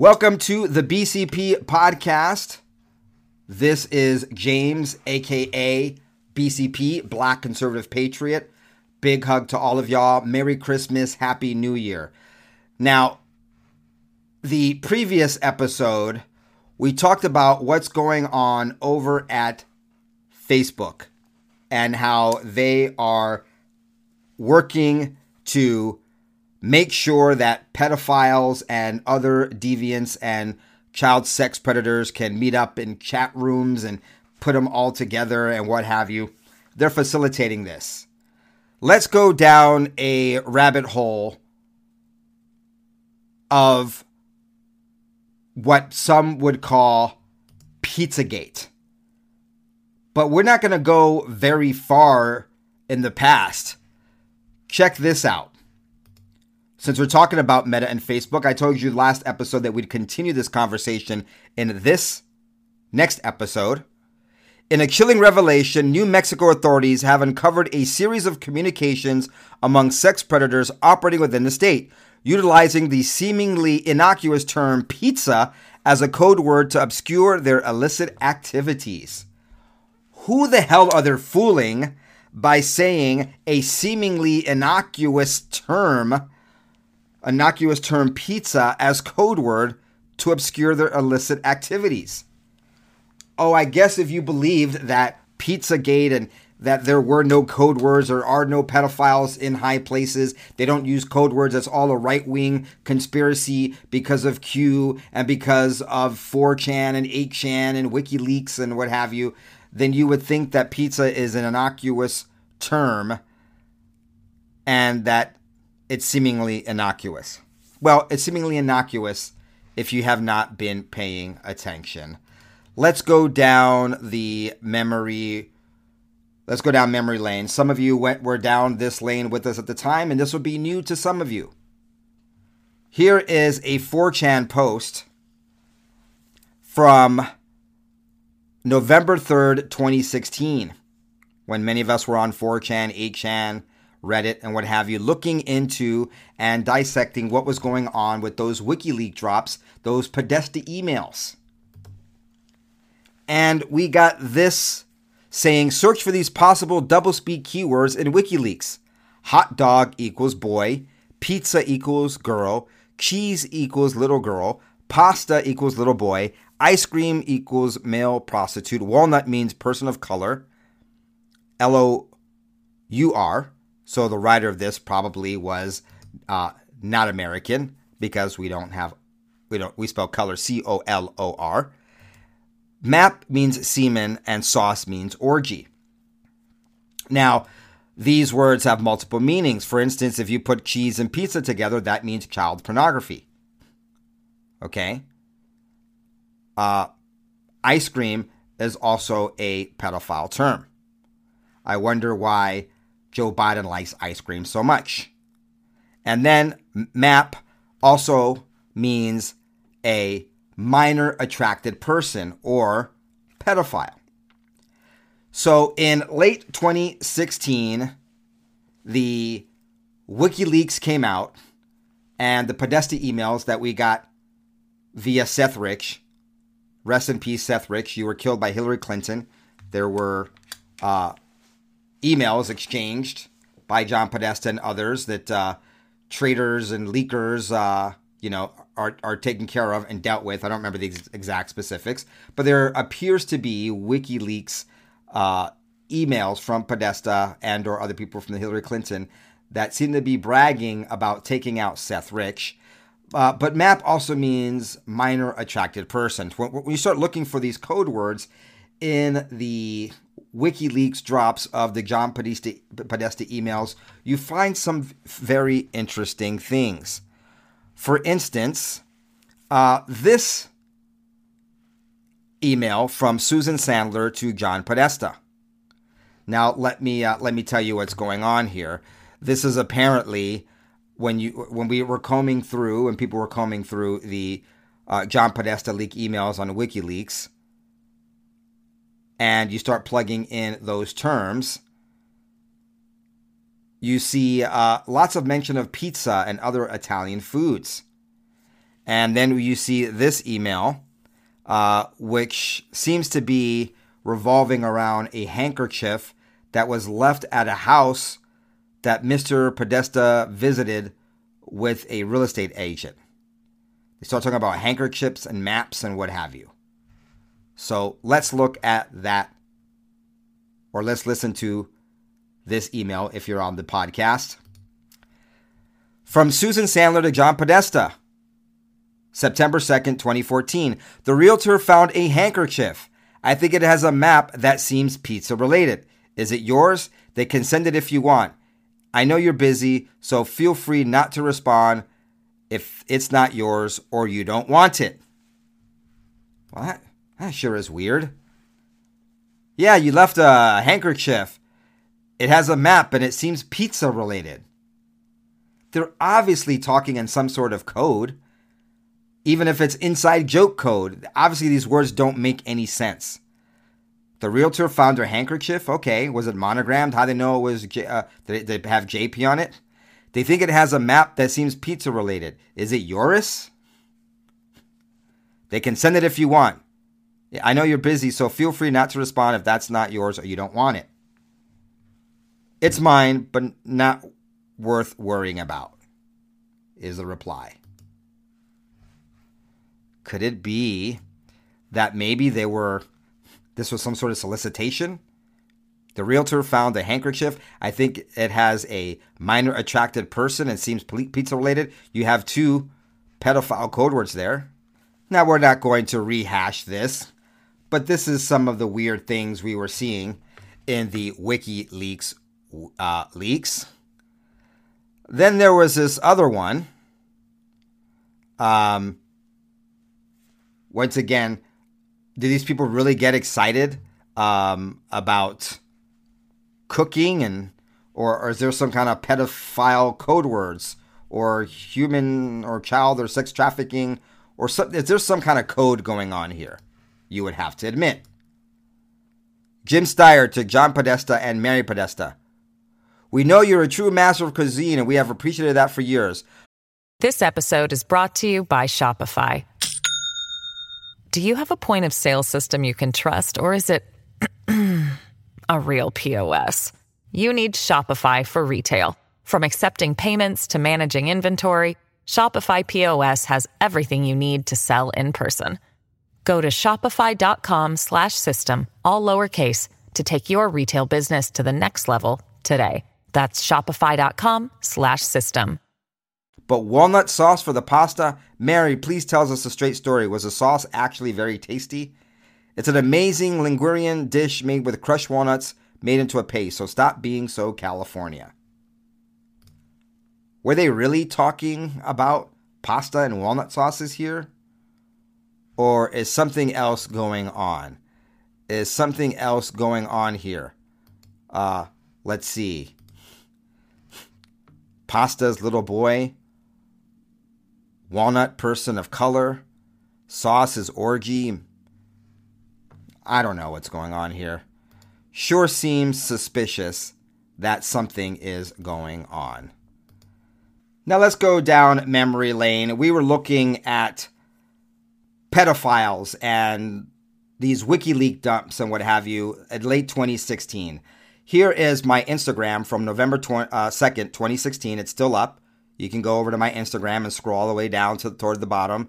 Welcome to the BCP podcast. This is James, aka BCP, Black Conservative Patriot. Big hug to all of y'all. Merry Christmas, Happy New Year. Now, the previous episode, we talked about what's going on over at Facebook and how they are working to make sure that pedophiles and other deviants and child sex predators can meet up in chat rooms and put them all together and what have you. They're facilitating this. Let's go down a rabbit hole of what some would call Pizzagate. But we're not going to go very far in the past. Check this out. Since we're talking about Meta and Facebook, I told you last episode that we'd continue this conversation in this next episode. In a chilling revelation, New Mexico authorities have uncovered a series of communications among sex predators operating within the state, utilizing the seemingly innocuous term pizza as a code word to obscure their illicit activities. Who the hell are they fooling by saying a seemingly innocuous term, innocuous term pizza as code word to obscure their illicit activities? Oh, I guess if you believed that Pizzagate and that there were no code words or are no pedophiles in high places. They don't use code words. That's all a right wing conspiracy because of Q and because of 4chan and 8chan and WikiLeaks and what have you. Then you would think that pizza is an innocuous term and that it's seemingly innocuous. Well, it's seemingly innocuous if you have not been paying attention. Let's go down the memory Let's go down memory lane. Some of you went were down this lane with us at the time, and this will be new to some of you. Here is a 4chan post from November 3rd, 2016, when many of us were on 4chan, 8chan, Reddit, and what have you, looking into and dissecting what was going on with those WikiLeaks drops, those Podesta emails. And we got this saying search for these possible doublespeak keywords in WikiLeaks. Hot dog equals boy, pizza equals girl, cheese equals little girl, pasta equals little boy, ice cream equals male prostitute, walnut means person of color, L O U R. So the writer of this probably was uh, not American because we don't have we don't we spell color C O L O R. Map means semen and sauce means orgy. Now, these words have multiple meanings. For instance, if you put cheese and pizza together, that means child pornography. Okay? Uh, ice cream is also a pedophile term. I wonder why Joe Biden likes ice cream so much. And then map also means a minor attracted person or pedophile. So in late 2016, the WikiLeaks came out and the Podesta emails that we got via Seth Rich. Rest in peace, Seth Rich. You were killed by Hillary Clinton. There were uh, emails exchanged by John Podesta and others that uh, traitors and leakers, uh, you know, are, are taken care of and dealt with. I don't remember the ex- exact specifics, but there appears to be WikiLeaks uh, emails from Podesta and or other people from the Hillary Clinton that seem to be bragging about taking out Seth Rich. Uh, but MAP also means minor attracted person. When, when you start looking for these code words in the WikiLeaks drops of the John Podesta, Podesta emails, you find some very interesting things. For instance, uh, this email from Susan Sandler to John Podesta. Now, let me uh, let me tell you what's going on here. This is apparently when you when we were combing through and people were combing through the uh, John Podesta leak emails on WikiLeaks, and you start plugging in those terms, you see uh, lots of mention of pizza and other Italian foods, and then you see this email, uh, which seems to be revolving around a handkerchief that was left at a house that Mr. Podesta visited with a real estate agent. They start talking about handkerchiefs and maps and what have you. So let's look at that, or let's listen to this email if you're on the podcast. From Susan Sandler to John Podesta, September 2nd, 2014. The realtor found a handkerchief. I think it has a map that seems pizza related. Is it yours? They can send it if you want. I know you're busy, so feel free not to respond if it's not yours or you don't want it. Well, that, sure is weird. Yeah, you left a handkerchief. It has a map and it seems pizza related. They're obviously talking in some sort of code. Even if it's inside joke code, obviously these words don't make any sense. The realtor found her handkerchief. Okay, was it monogrammed? How they know it was? Uh, did they have JP on it? They think it has a map that seems pizza related. Is it yours? They can send it if you want. I know you're busy, so feel free not to respond if that's not yours or you don't want it. It's mine, but not worth worrying about, is the reply. Could it be that maybe they were this was some sort of solicitation. The realtor found a handkerchief. I think it has a minor attracted person and seems pizza related. You have two pedophile code words there. Now, we're not going to rehash this, but this is some of the weird things we were seeing in the WikiLeaks uh, leaks. Then there was this other one. Um, once again, do these people really get excited um, about cooking and or, or, is there some kind of pedophile code words or human or child or sex trafficking or some, is there some kind of code going on here you would have to admit jim steyer to john podesta and mary podesta we know you're a true master of cuisine and we have appreciated that for years this episode is brought to you by shopify do you have a point of sale system you can trust, or is it a real POS? You need Shopify for retail. From accepting payments to managing inventory, Shopify POS has everything you need to sell in person. Go to shopify.com slash system, all lowercase to take your retail business to the next level today. That's shopify.com slash system. But walnut sauce for the pasta? Mary, please tell us a straight story. Was the sauce actually very tasty? It's an amazing Ligurian dish made with crushed walnuts made into a paste, so stop being so California. Were they really talking about pasta and walnut sauces here? Or is something else going on? Is something else going on here? Uh, let's see. Pasta's little boy walnut person of color, sauce is orgy. I don't know what's going on here. Sure seems suspicious that something is going on. Now let's go down memory lane. We were looking at pedophiles and these WikiLeaks dumps and what have you at late 2016. here is my Instagram from November 20, uh, 2nd, 2016. It's still up. You can go over to my Instagram and scroll all the way down to toward the bottom.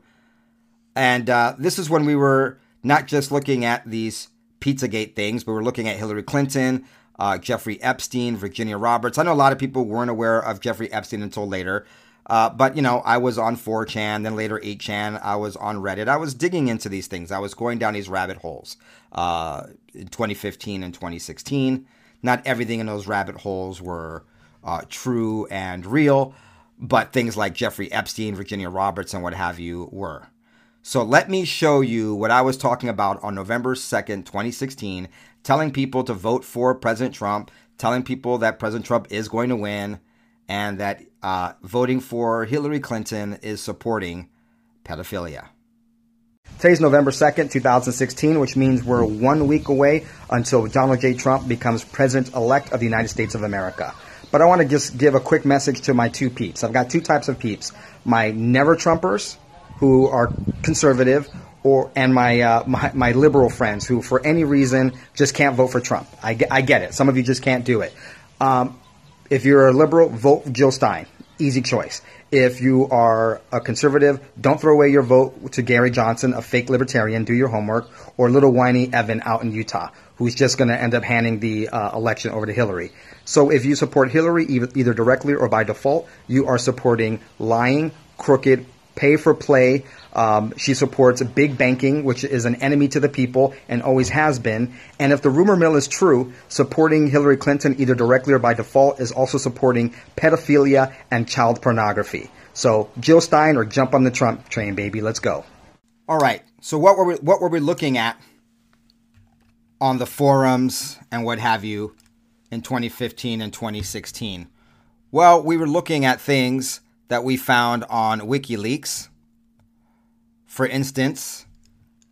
And uh, this is when we were not just looking at these Pizzagate things, but we're looking at Hillary Clinton, uh, Jeffrey Epstein, Virginia Roberts. I know a lot of people weren't aware of Jeffrey Epstein until later. Uh, but, you know, I was on 4chan, then later 8chan. I was on Reddit. I was digging into these things. I was going down these rabbit holes uh, in 2015 and 2016. Not everything in those rabbit holes were uh, true and real, but things like Jeffrey Epstein, Virginia Roberts, and what have you were. So let me show you what I was talking about on November 2nd, 2016, telling people to vote for President Trump, telling people that President Trump is going to win, and that uh, voting for Hillary Clinton is supporting pedophilia. Today's November 2nd, 2016, which means we're one week away until Donald J. Trump becomes president elect of the United States of America. But I want to just give a quick message to my two peeps. I've got two types of peeps my never Trumpers, who are conservative, or and my, uh, my, my liberal friends who, for any reason, just can't vote for Trump. I, I get it. Some of you just can't do it. Um, if you're a liberal, vote Jill Stein. Easy choice. If you are a conservative, don't throw away your vote to Gary Johnson, a fake libertarian. Do your homework. Or little whiny Evan out in Utah, who's just going to end up handing the uh, election over to Hillary. So if you support Hillary, either directly or by default, you are supporting lying, crooked, pay for play. Um, she supports big banking, which is an enemy to the people and always has been. And if the rumor mill is true, supporting Hillary Clinton either directly or by default is also supporting pedophilia and child pornography. So Jill Stein or jump on the Trump train, baby. Let's go. All right. So what were we, what were we looking at on the forums and what have you in 2015 and 2016? Well, we were looking at things that we found on WikiLeaks. For instance,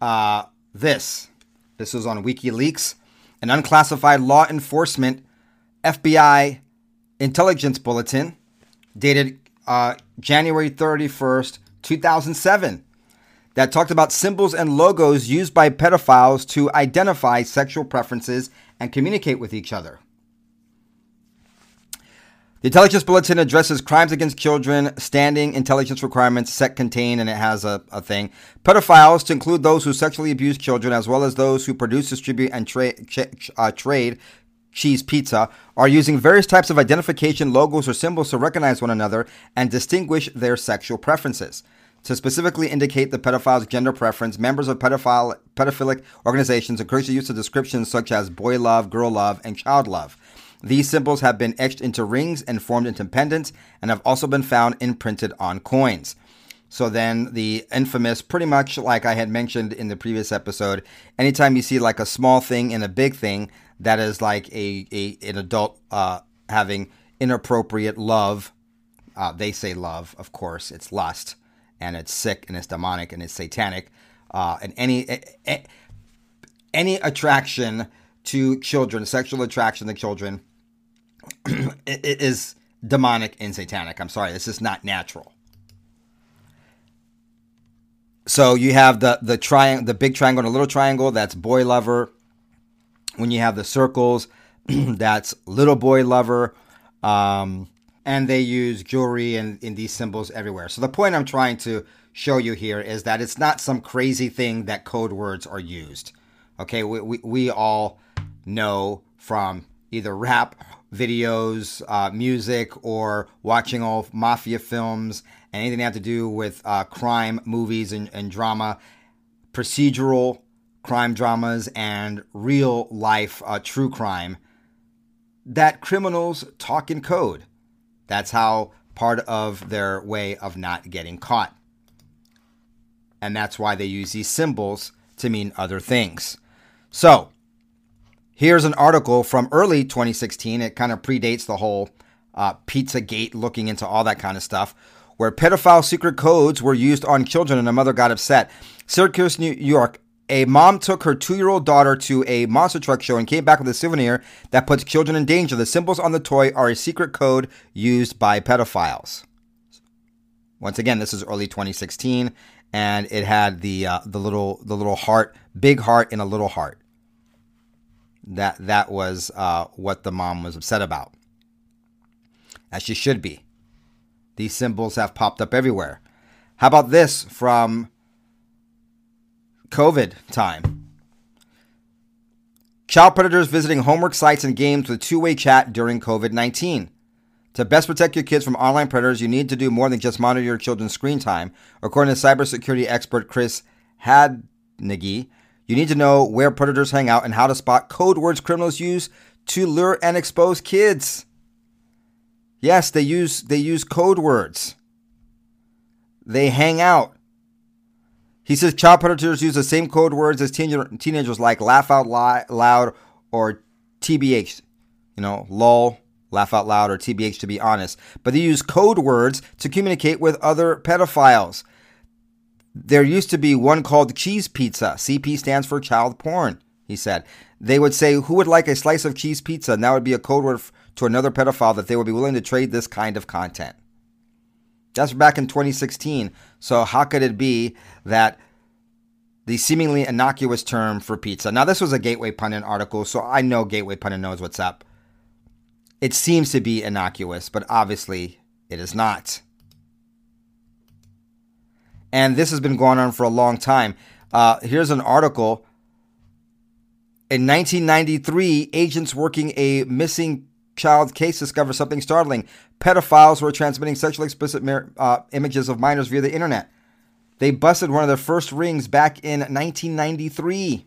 uh, this. This was on WikiLeaks, an unclassified law enforcement FBI intelligence bulletin dated uh, January 31st, 2007, that talked about symbols and logos used by pedophiles to identify sexual preferences and communicate with each other. The intelligence bulletin addresses crimes against children, standing intelligence requirements set contain, and it has a, a thing. Pedophiles, to include those who sexually abuse children, as well as those who produce, distribute, and tra- ch- uh, trade cheese pizza, are using various types of identification logos or symbols to recognize one another and distinguish their sexual preferences. To specifically indicate the pedophile's gender preference, members of pedophile, pedophilic organizations encourage the use of descriptions such as boy love, girl love, and child love. These symbols have been etched into rings and formed into pendants and have also been found imprinted on coins. So then the infamous, pretty much like I had mentioned in the previous episode, anytime you see like a small thing in a big thing, that is like a, a an adult uh, having inappropriate love. Uh, they say love, of course, it's lust, and it's sick, and it's demonic, and it's satanic. Uh, and any any attraction to children, sexual attraction to children, it is demonic and satanic. I'm sorry, this is not natural. So you have the the triangle, the big triangle and a little triangle. That's boy lover. When you have the circles, that's little boy lover. Um, and they use jewelry and in these symbols everywhere. So the point I'm trying to show you here is that it's not some crazy thing that code words are used. Okay, we, we, we all know from either rap videos, uh, music, or watching all mafia films anything that have to do with uh, crime movies and, and drama, procedural crime dramas, and real life uh, true crime, that criminals talk in code. That's how part of their way of not getting caught. And that's why they use these symbols to mean other things. So, Here's an article from early 2016. It kind of predates the whole uh, Pizzagate looking into all that kind of stuff, where pedophile secret codes were used on children and a mother got upset. Syracuse, New York. A mom took her two year old daughter to a monster truck show and came back with a souvenir that puts children in danger. The symbols on the toy are a secret code used by pedophiles. Once again, this is early 2016, and it had the uh, the little the little heart, big heart, and a little heart. That that was uh, what the mom was upset about, as she should be. These symbols have popped up everywhere. How about this from COVID time? Child predators visiting homework sites and games with two way chat during COVID 19. To best protect your kids from online predators, you need to do more than just monitor your children's screen time. According to cybersecurity expert Chris Hadnagy, you need to know where predators hang out and how to spot code words criminals use to lure and expose kids. Yes, they use they use code words. They hang out. He says child predators use the same code words as teen- teenagers like laugh out li- loud or TBH. You know, lol, laugh out loud, or TBH to be honest. But they use code words to communicate with other pedophiles. There used to be one called cheese pizza. CP stands for child porn, he said. They would say, Who would like a slice of cheese pizza? And that would be a code word to another pedophile that they would be willing to trade this kind of content. That's back in 2016. So how could it be that the seemingly innocuous term for pizza? Now, this was a Gateway Pundit article, so I know Gateway Pundit knows what's up. It seems to be innocuous, but obviously it is not. And this has been going on for a long time. Uh, here's an article. In 1993, agents working a missing child case discovered something startling. Pedophiles were transmitting sexually explicit uh, images of minors via the internet. They busted one of their first rings back in 1993.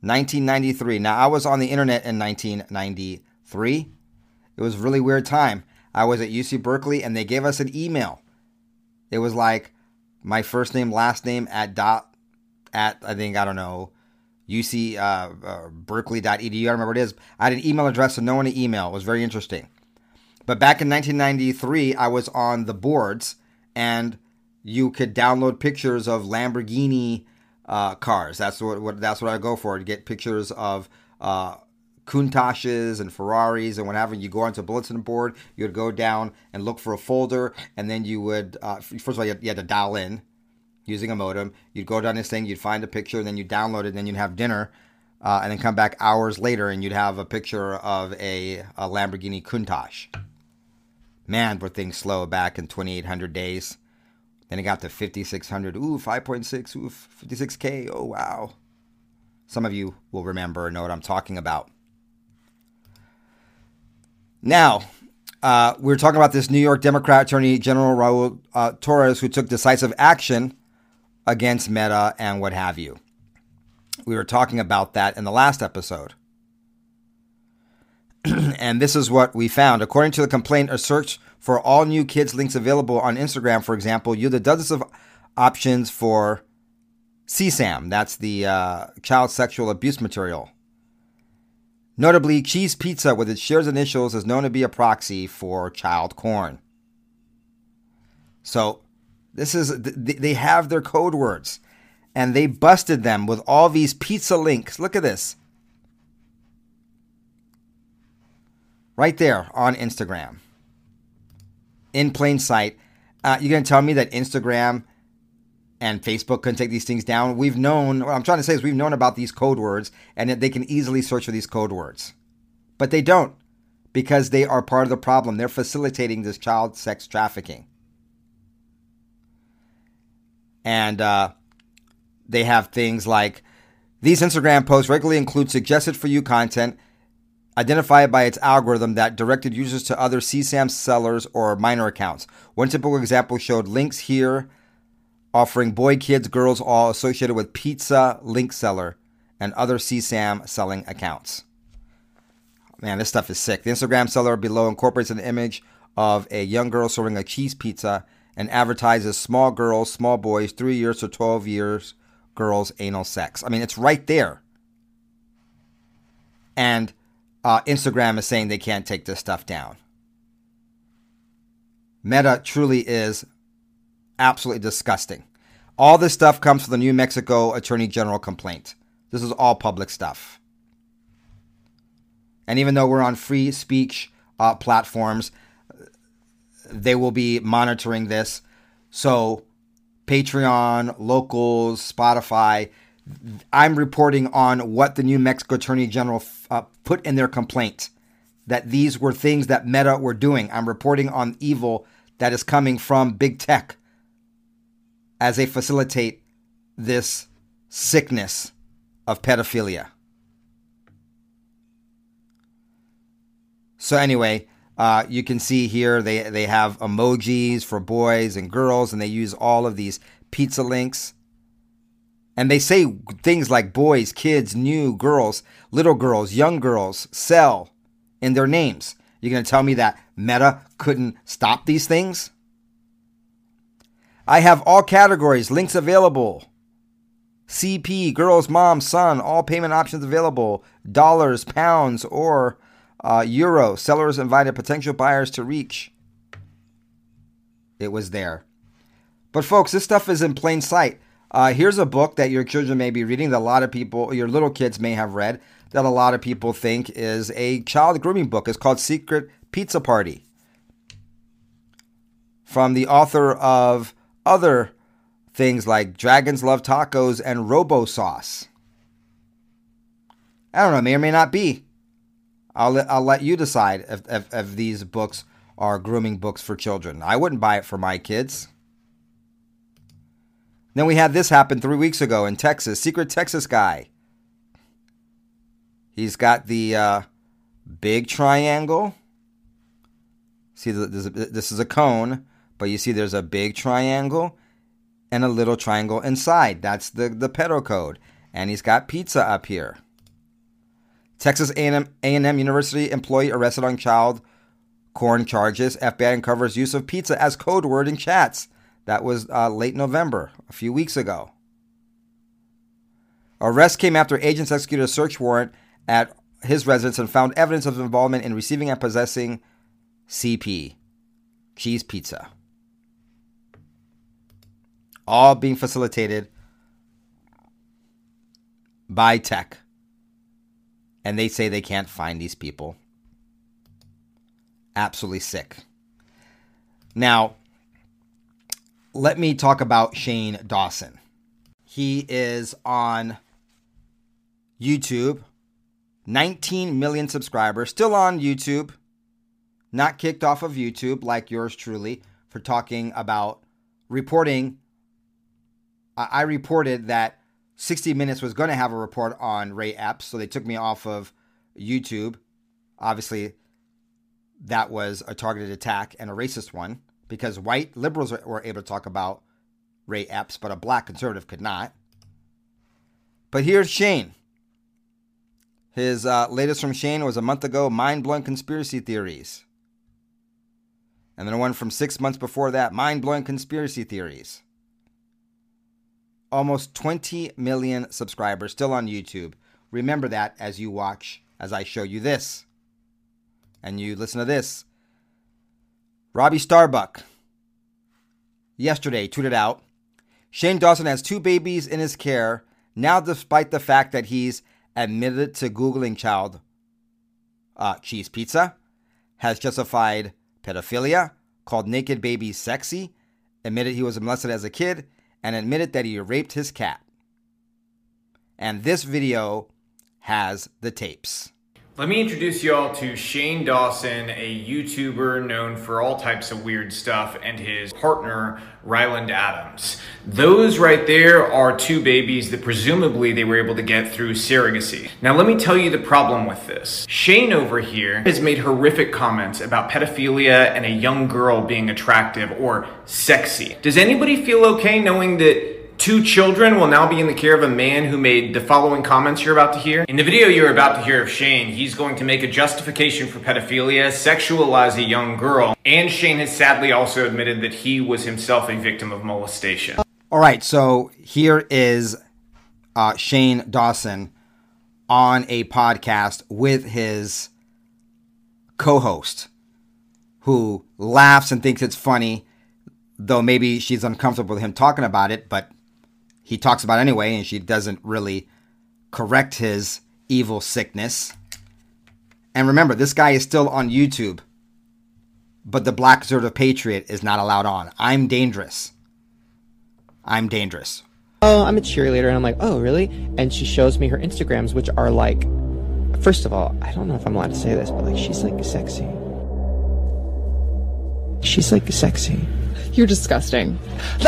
1993. Now, I was on the internet in 1993. It was a really weird time. I was at UC Berkeley and they gave us an email. It was like my first name, last name at dot, at, I think, I don't know, UC uh, uh, Berkeley.edu. I don't remember what it is. I had an email address and no one to email. It was very interesting. But back in 1993, I was on the boards and you could download pictures of Lamborghini uh, cars. That's what, what, that's what I go for to get pictures of uh, Countaches and Ferraris and whatever. You go onto a bulletin board, you would go down and look for a folder, and then you would uh, first of all you had, you had to dial in using a modem. You'd go down this thing, you'd find a picture, and then you'd download it, and then you'd have dinner, uh, and then come back hours later, and you'd have a picture of a, a Lamborghini Countach. Man, were things slow back in 2800 days. Then it got to 5600. Ooh, 5.6. Ooh, 56K. Oh, wow. Some of you will remember and know what I'm talking about. Now, uh, we are talking about this New York Democrat Attorney General Raul uh, Torrez, who took decisive action against Meta and what have you. We were talking about that in the last episode. and this is what we found. According to the complaint, a search for all new kids links available on Instagram, for example, the dozens of options for CSAM. That's the uh, child sexual abuse material. Notably, cheese pizza with its shares initials is known to be a proxy for child corn. So this is they have their code words and they busted them with all these pizza links. Look at this. Right there on Instagram. In plain sight. Uh, you're going to tell me that Instagram and Facebook couldn't take these things down? We've known, what I'm trying to say is we've known about these code words and that they can easily search for these code words. But they don't because they are part of the problem. They're facilitating this child sex trafficking and uh, they have things like these Instagram posts regularly include suggested for you content identified by its algorithm that directed users to other CSAM sellers or minor accounts. One typical example showed links here offering boy, kids, girls, all associated with pizza link seller and other CSAM selling accounts. Man, this stuff is sick. The Instagram seller below incorporates an image of a young girl serving a cheese pizza and advertises small girls, small boys, three years to 12 years, girls, anal sex. I mean, it's right there. And uh, Instagram is saying they can't take this stuff down. Meta truly is absolutely disgusting. All this stuff comes from the New Mexico Attorney General complaint. This is all public stuff. And even though we're on free speech uh, platforms, they will be monitoring this. So, Patreon, locals, Spotify, I'm reporting on what the New Mexico Attorney General uh, put in their complaint that these were things that Meta were doing. I'm reporting on evil that is coming from big tech as they facilitate this sickness of pedophilia. So anyway, uh, you can see here they they have emojis for boys and girls, and they use all of these pizza links. And they say things like boys, kids, new girls, little girls, young girls, sell in their names. You're to tell me that Meta couldn't stop these things? I have all categories, links available. CP, girls, mom, son, all payment options available. Dollars, pounds, or uh, euro. Sellers invited potential buyers to reach. It was there. But folks, this stuff is in plain sight. Uh, here's a book that your children may be reading that a lot of people, your little kids may have read, that a lot of people think is a child grooming book. It's called Secret Pizza Party. From the author of other things like Dragons Love Tacos and Robo Sauce. I don't know, may or may not be. I'll let, I'll let you decide if, if, if these books are grooming books for children. I wouldn't buy it for my kids. Then we had this happen three weeks ago in Texas. Secret Texas guy. He's got the uh, big triangle. See, this is a cone, but you see there's a big triangle and a little triangle inside. That's the, the pedo code. And he's got pizza up here. Texas A&M, A&M University employee arrested on child corn charges. FBI uncovers use of pizza as code word in chats. That was uh, late November, a few weeks ago. Arrest came after agents executed a search warrant at his residence and found evidence of involvement in receiving and possessing CP, cheese pizza. All being facilitated by tech and they say they can't find these people. Absolutely sick. Now, let me talk about Shane Dawson. He is on YouTube, 19 million subscribers, still on YouTube, not kicked off of YouTube like yours truly for talking about reporting. I reported that 60 Minutes was going to have a report on Ray Epps, so they took me off of YouTube. Obviously, that was a targeted attack and a racist one because white liberals were able to talk about Ray Epps, but a black conservative could not. But here's Shane. His uh, latest from Shane was a month ago mind blowing conspiracy theories. And then one from six months before that mind blowing conspiracy theories almost 20 million subscribers still on YouTube. Remember that as you watch, as I show you this. And you listen to this. Robbie Starbuck yesterday tweeted out Shane Dawson has two babies in his care now, despite the fact that he's admitted to Googling child uh, cheese pizza, has justified pedophilia, called naked babies sexy, admitted he was molested as a kid, and admitted that he raped his cat. And this video has the tapes. Let me introduce you all to Shane Dawson, a YouTuber known for all types of weird stuff, and his partner, Ryland Adams. Those right there are two babies that presumably they were able to get through surrogacy. Now let me tell you the problem with this. Shane over here has made horrific comments about pedophilia and a young girl being attractive or sexy. Does anybody feel okay knowing that Two children will now be in the care of a man who made the following comments you're about to hear. In the video you're about to hear of Shane, he's going to make a justification for pedophilia, sexualize a young girl, and Shane has sadly also admitted that he was himself a victim of molestation. All right, so here is uh, Shane Dawson on a podcast with his co host who laughs and thinks it's funny, though maybe she's uncomfortable with him talking about it, but he talks about anyway, and she doesn't really correct his evil sickness. And remember, this guy is still on YouTube, but the Black Conservative Patriot is not allowed on. I'm dangerous. I'm dangerous. oh, I'm a cheerleader. And I'm like, oh, really? And she shows me her Instagrams, which are like, first of all, I don't know if I'm allowed to say this, but like, she's like sexy. She's like sexy. You're disgusting.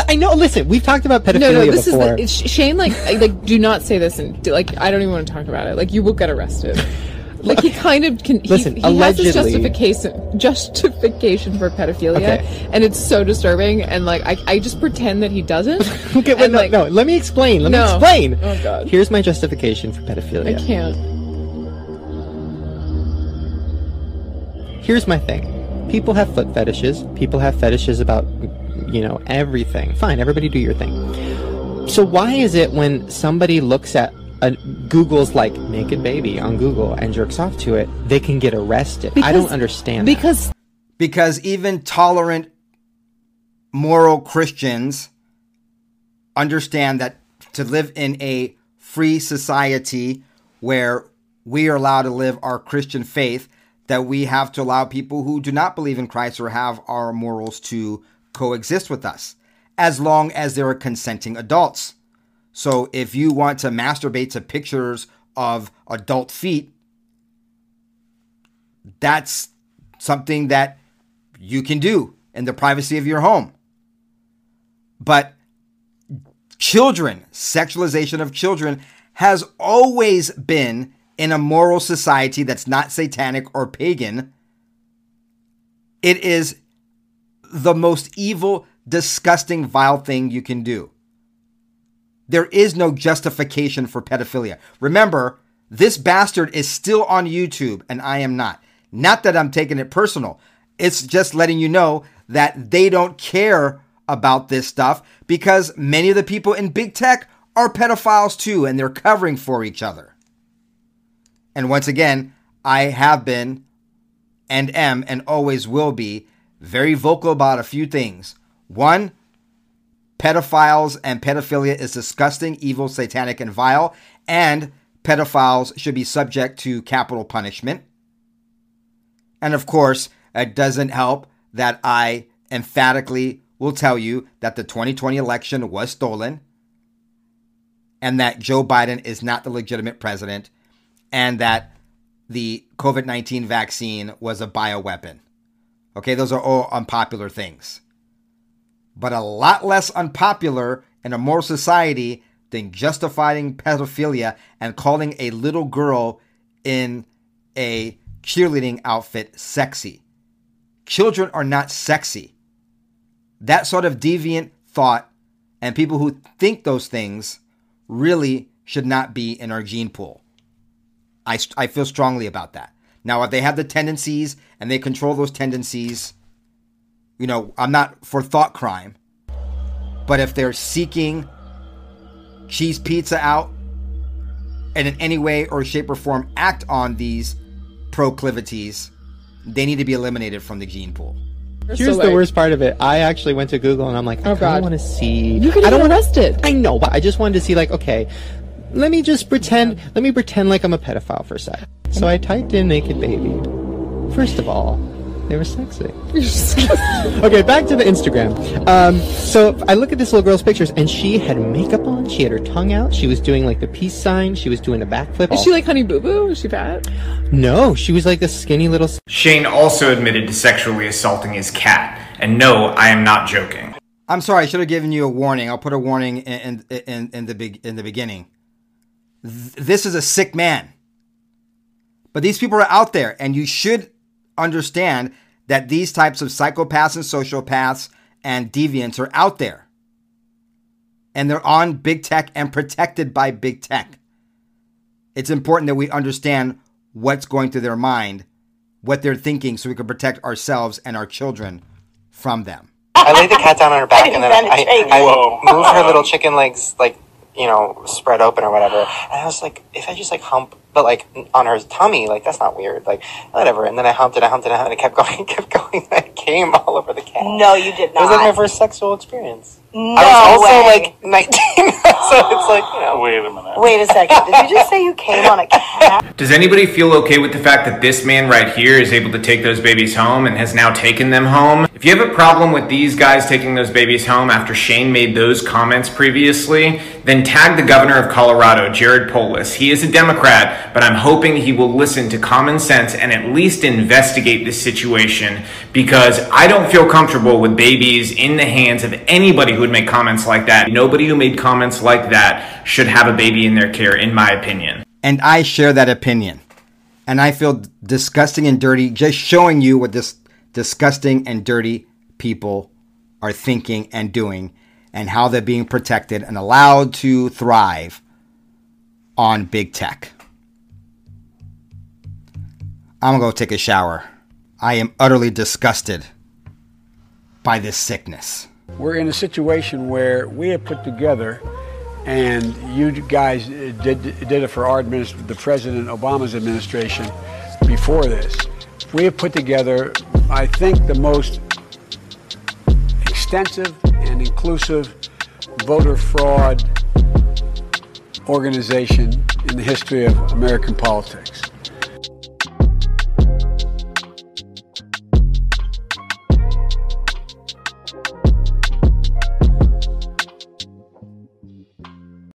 I know. Listen, we've talked about pedophilia No, no, this before. is the, Shane. Like, like, do not say this, and like, I don't even want to talk about it. Like, you will get arrested. Like he kind of can. He, Listen, he has this justification justification for pedophilia, Okay. and it's so disturbing. And like, I, I just pretend that he doesn't. okay, wait, no, like, no. Let me explain. Let No. me explain. Oh, God. Here's my justification for pedophilia. I can't. Here's my thing. People have foot fetishes. People have fetishes about, you know, everything. Fine, everybody do your thing. So why is it when somebody looks at a, Google's like naked baby on Google and jerks off to it, they can get arrested? I don't Because- understand. that. Because because even tolerant moral Christians understand that to live in a free society where we are allowed to live our Christian faith, that we have to allow people who do not believe in Christ or have our morals to coexist with us, as long as they're consenting adults. So if you want to masturbate to pictures of adult feet, that's something that you can do in the privacy of your home. But children, sexualization of children, has always been in a moral society that's not satanic or pagan. It is the most evil, disgusting, vile thing you can do. There is no justification for pedophilia. Remember, this bastard is still on YouTube and I am not. Not that I'm taking it personal. It's just letting you know that they don't care about this stuff because many of the people in big tech are pedophiles too and they're covering for each other. And once again, I have been and am and always will be very vocal about a few things. One, pedophiles and pedophilia is disgusting, evil, satanic, and vile, and pedophiles should be subject to capital punishment. And of course, it doesn't help that I emphatically will tell you that the 2020 election was stolen and that Joe Biden is not the legitimate president and that the COVID 19 vaccine was a bioweapon. Okay, those are all unpopular things. But a lot less unpopular in a moral society than justifying pedophilia and calling a little girl in a cheerleading outfit sexy. Children are not sexy. That sort of deviant thought and people who think those things really should not be in our gene pool. I, I feel strongly about that. Now, if they have the tendencies and they control those tendencies, you know, I'm not for thought crime. But if they're seeking cheese pizza out and in any way or shape or form act on these proclivities, they need to be eliminated from the gene pool. Here's So, the like- worst part of it. I actually went to Google and I'm like, I Oh, kind God. of want to see. You could I don't get wanna- arrested. I know, but I just wanted to see, like, okay, let me just pretend. Let me pretend like I'm a pedophile for a sec. So I typed in naked baby. First of all, they were sexy. okay, back to the Instagram. Um, so I look at this little girl's pictures, and she had makeup on. She had her tongue out. She was doing like the peace sign. She was doing a backflip. Is she like Honey Boo Boo? Is she fat? No, she was like this skinny little. Shane also admitted to sexually assaulting his cat. And no, I am not joking. I'm sorry, I should have given you a warning. I'll put a warning in in, in, in the big in the beginning. Th- This is a sick man. But these people are out there, and you should understand that these types of psychopaths and sociopaths and deviants are out there. And they're on big tech and protected by big tech. It's important that we understand what's going through their mind, what they're thinking, so we can protect ourselves and our children from them. I lay the cat down on her back and then I, penetrate. I, I move her little chicken legs like you know spread open or whatever. And I was like, if I just like hump, but like on her tummy, like that's not weird, like whatever. And then I humped it, I humped it, and it kept going, it kept going. And I came all over the cat. No, you did not. It was like my not. first sexual experience. No I was also way. like 19, so it's like you know. Wait a minute. Wait a second. Did you just say you came on a cat? Does anybody feel okay with the fact that this man right here is able to take those babies home and has now taken them home? If you have a problem with these guys taking those babies home after Shane made those comments previously, then tag the governor of Colorado, Jared Polis. He is a Democrat, but I'm hoping he will listen to common sense and at least investigate this situation because I don't feel comfortable with babies in the hands of anybody who would make comments like that. Nobody who made comments like that should have a baby in their care, in my opinion. And I share that opinion. And I feel disgusting and dirty just showing you what this disgusting and dirty people are thinking and doing and how they're being protected and allowed to thrive on big tech. I'm to go take a shower. I am utterly disgusted by this sickness. We're in a situation where we have put together, and you guys did did it for our administ- the President Obama's administration before this. We have put together, I think, the most extensive and inclusive voter fraud organization in the history of American politics.